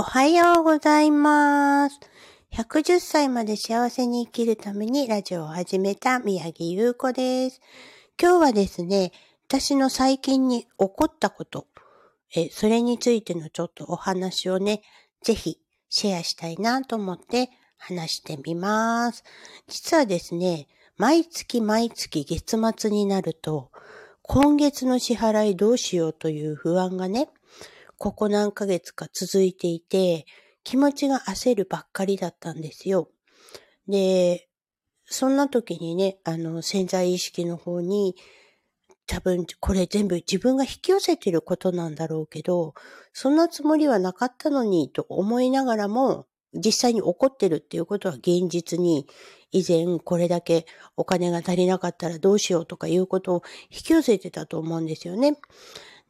おはようございます。110歳まで幸せに生きるためにラジオを始めた宮城優子です。今日はですね、私の最近に起こったこと、え、それについてのちょっとお話をね、ぜひシェアしたいなと思って話してみます。実はですね、毎月毎月月末になると、今月の支払いどうしようという不安がね、ここ何ヶ月か続いていて、気持ちが焦るばっかりだったんですよ。で、そんな時にね、あの、潜在意識の方に、多分これ全部自分が引き寄せてることなんだろうけど、そんなつもりはなかったのにと思いながらも、実際に起こってるっていうことは現実に以前これだけお金が足りなかったらどうしようとかいうことを引き寄せてたと思うんですよね。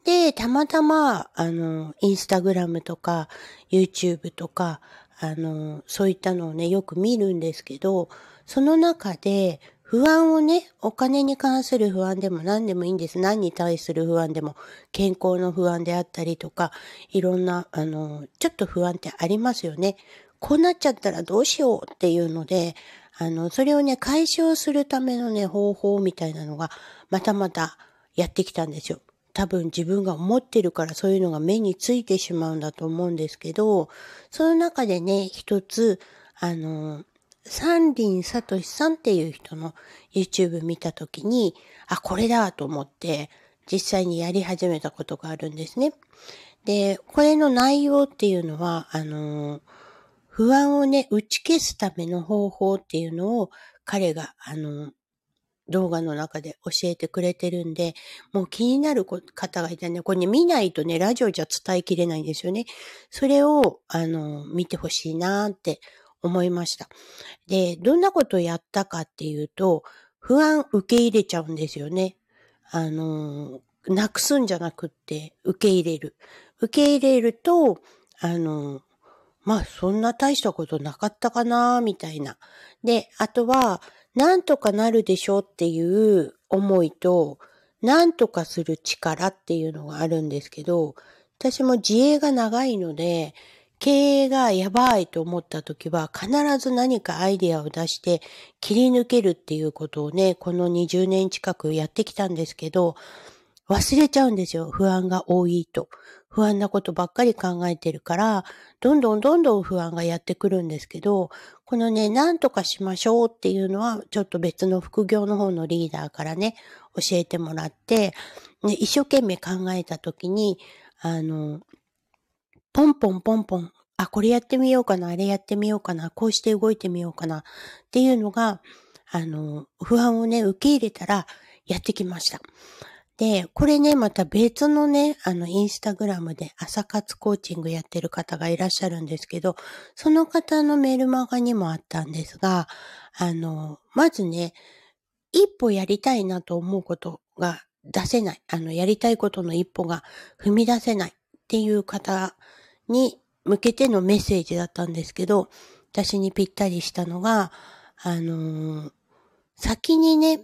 で、たまたま、あの、インスタグラムとか、YouTube とか、あの、そういったのをね、よく見るんですけど、その中で、不安をね、お金に関する不安でも何でもいいんです。何に対する不安でも、健康の不安であったりとか、いろんな、あの、ちょっと不安ってありますよね。こうなっちゃったらどうしようっていうので、あの、それをね、解消するためのね、方法みたいなのが、またまたやってきたんですよ。多分自分が思ってるからそういうのが目についてしまうんだと思うんですけど、その中でね、一つ、あの、三輪聡さんっていう人の YouTube 見たときに、あ、これだと思って、実際にやり始めたことがあるんですね。で、これの内容っていうのは、あの、不安をね、打ち消すための方法っていうのを彼が、あの、動画の中で教えてくれてるんで、もう気になる方がいたね、これね、見ないとね、ラジオじゃ伝えきれないんですよね。それを、あの、見てほしいなって思いました。で、どんなことをやったかっていうと、不安受け入れちゃうんですよね。あの、なくすんじゃなくって、受け入れる。受け入れると、あの、まあ、そんな大したことなかったかな、みたいな。で、あとは、なんとかなるでしょうっていう思いと、なんとかする力っていうのがあるんですけど、私も自営が長いので、経営がやばいと思った時は必ず何かアイデアを出して切り抜けるっていうことをね、この20年近くやってきたんですけど、忘れちゃうんですよ。不安が多いと。不安なことばっかり考えてるから、どんどんどんどん不安がやってくるんですけど、このね、何とかしましょうっていうのは、ちょっと別の副業の方のリーダーからね、教えてもらって、ね、一生懸命考えたときに、あの、ポンポンポンポン、あ、これやってみようかな、あれやってみようかな、こうして動いてみようかなっていうのが、あの、不安をね、受け入れたらやってきました。で、これね、また別のね、あの、インスタグラムで朝活コーチングやってる方がいらっしゃるんですけど、その方のメールマガにもあったんですが、あの、まずね、一歩やりたいなと思うことが出せない。あの、やりたいことの一歩が踏み出せないっていう方に向けてのメッセージだったんですけど、私にぴったりしたのが、あの先にね、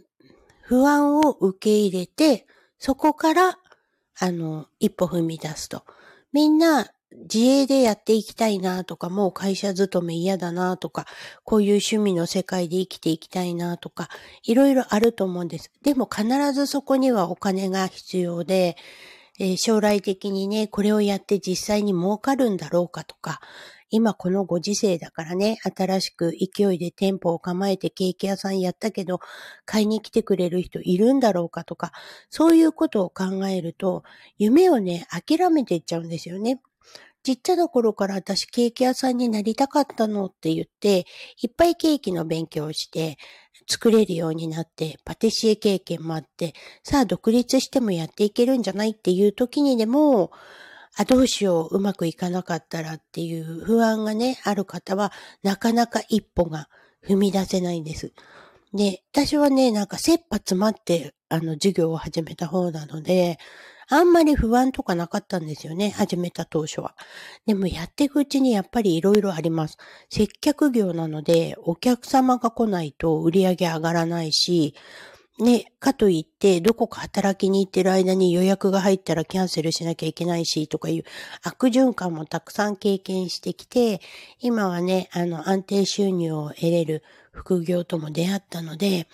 不安を受け入れて、そこから、あの、一歩踏み出すと。みんな、自営でやっていきたいなとか、もう会社勤め嫌だなとか、こういう趣味の世界で生きていきたいなとか、いろいろあると思うんです。でも必ずそこにはお金が必要で、えー、将来的にね、これをやって実際に儲かるんだろうかとか、今このご時世だからね、新しく勢いで店舗を構えてケーキ屋さんやったけど、買いに来てくれる人いるんだろうかとか、そういうことを考えると、夢をね、諦めていっちゃうんですよね。ちっちゃな頃から私ケーキ屋さんになりたかったのって言って、いっぱいケーキの勉強をして、作れるようになって、パティシエ経験もあって、さあ独立してもやっていけるんじゃないっていう時にでも、あ、どうしよう、うまくいかなかったらっていう不安がね、ある方は、なかなか一歩が踏み出せないんです。で、私はね、なんか切羽詰まって、あの、授業を始めた方なので、あんまり不安とかなかったんですよね、始めた当初は。でもやっていくうちにやっぱりいろいろあります。接客業なので、お客様が来ないと売り上げ上がらないし、ね、かといって、どこか働きに行ってる間に予約が入ったらキャンセルしなきゃいけないし、とかいう悪循環もたくさん経験してきて、今はね、あの、安定収入を得れる副業とも出会ったので、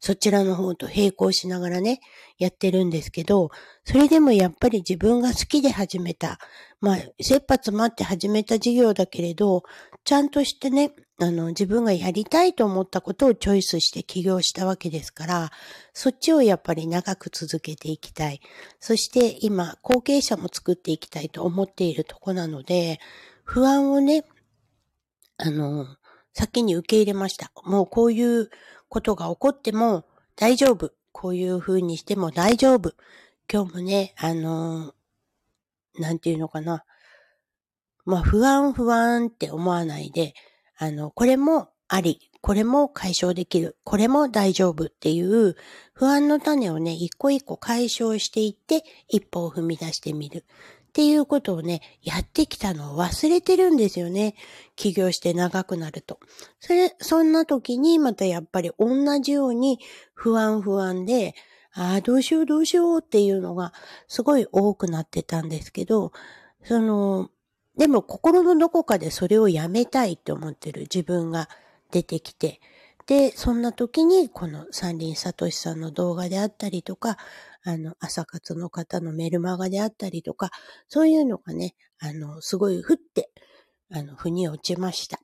そちらの方と並行しながらね、やってるんですけど、それでもやっぱり自分が好きで始めた、まあ、切羽詰まって始めた事業だけれど、ちゃんとしてね、あの、自分がやりたいと思ったことをチョイスして起業したわけですから、そっちをやっぱり長く続けていきたい。そして今、後継者も作っていきたいと思っているとこなので、不安をね、あの、先に受け入れました。もうこういうことが起こっても大丈夫。こういう風にしても大丈夫。今日もね、あのー、なんていうのかな。まあ、不安不安って思わないで、あの、これもあり、これも解消できる、これも大丈夫っていう不安の種をね、一個一個解消していって一歩を踏み出してみる。っていうことをね、やってきたのを忘れてるんですよね。起業して長くなると。それ、そんな時にまたやっぱり同じように不安不安で、ああ、どうしようどうしようっていうのがすごい多くなってたんですけど、その、でも心のどこかでそれをやめたいって思ってる自分が出てきて、で、そんな時にこの三輪聡さんの動画であったりとか、あの、朝活の方のメルマガであったりとか、そういうのがね、あの、すごい降って、あの、腑に落ちました。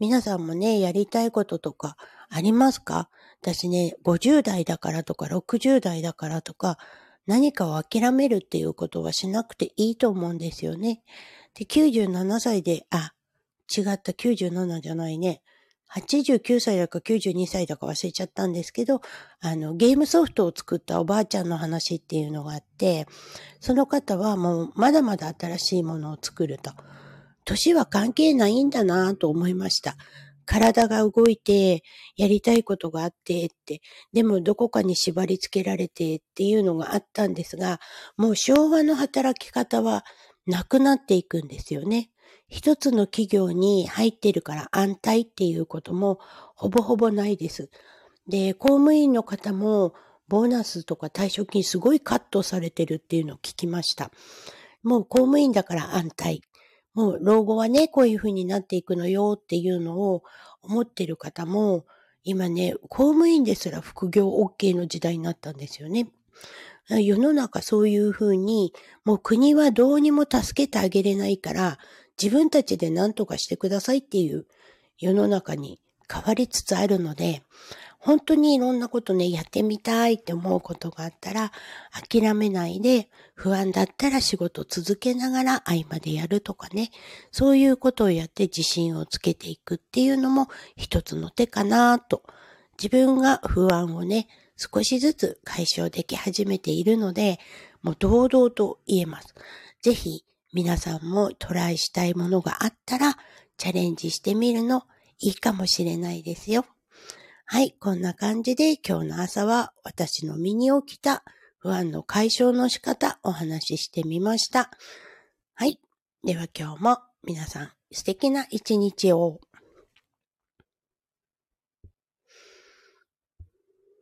皆さんもね、やりたいこととかありますか？私ね、50代だからとか60代だからとか、何かを諦めるっていうことはしなくていいと思うんですよね。で、97歳で、あ、違った97じゃないね。89歳だか92歳だか忘れちゃったんですけど、あの、ゲームソフトを作ったおばあちゃんの話っていうのがあって、その方はもうまだまだ新しいものを作ると。年は関係ないんだなと思いました。体が動いて、やりたいことがあってって、でもどこかに縛り付けられてっていうのがあったんですが、もう昭和の働き方はなくなっていくんですよね。一つの企業に入ってるから安泰っていうこともほぼほぼないです。で、公務員の方もボーナスとか退職金すごいカットされてるっていうのを聞きました。もう公務員だから安泰。もう老後はね、こういう風になっていくのよっていうのを思ってる方も、今ね、公務員ですら副業 OK の時代になったんですよね。世の中そういう風に、もう国はどうにも助けてあげれないから、自分たちで何とかしてくださいっていう世の中に変わりつつあるので、本当にいろんなことね、やってみたいって思うことがあったら、諦めないで、不安だったら仕事続けながら合間でやるとかね、そういうことをやって自信をつけていくっていうのも一つの手かなと。自分が不安をね、少しずつ解消でき始めているので、もう堂々と言えます。ぜひ皆さんもトライしたいものがあったら、チャレンジしてみるのいいかもしれないですよ。はい、こんな感じで今日の朝は私の身に起きた不安の解消の仕方お話ししてみました。はい。では今日も皆さん素敵な一日を。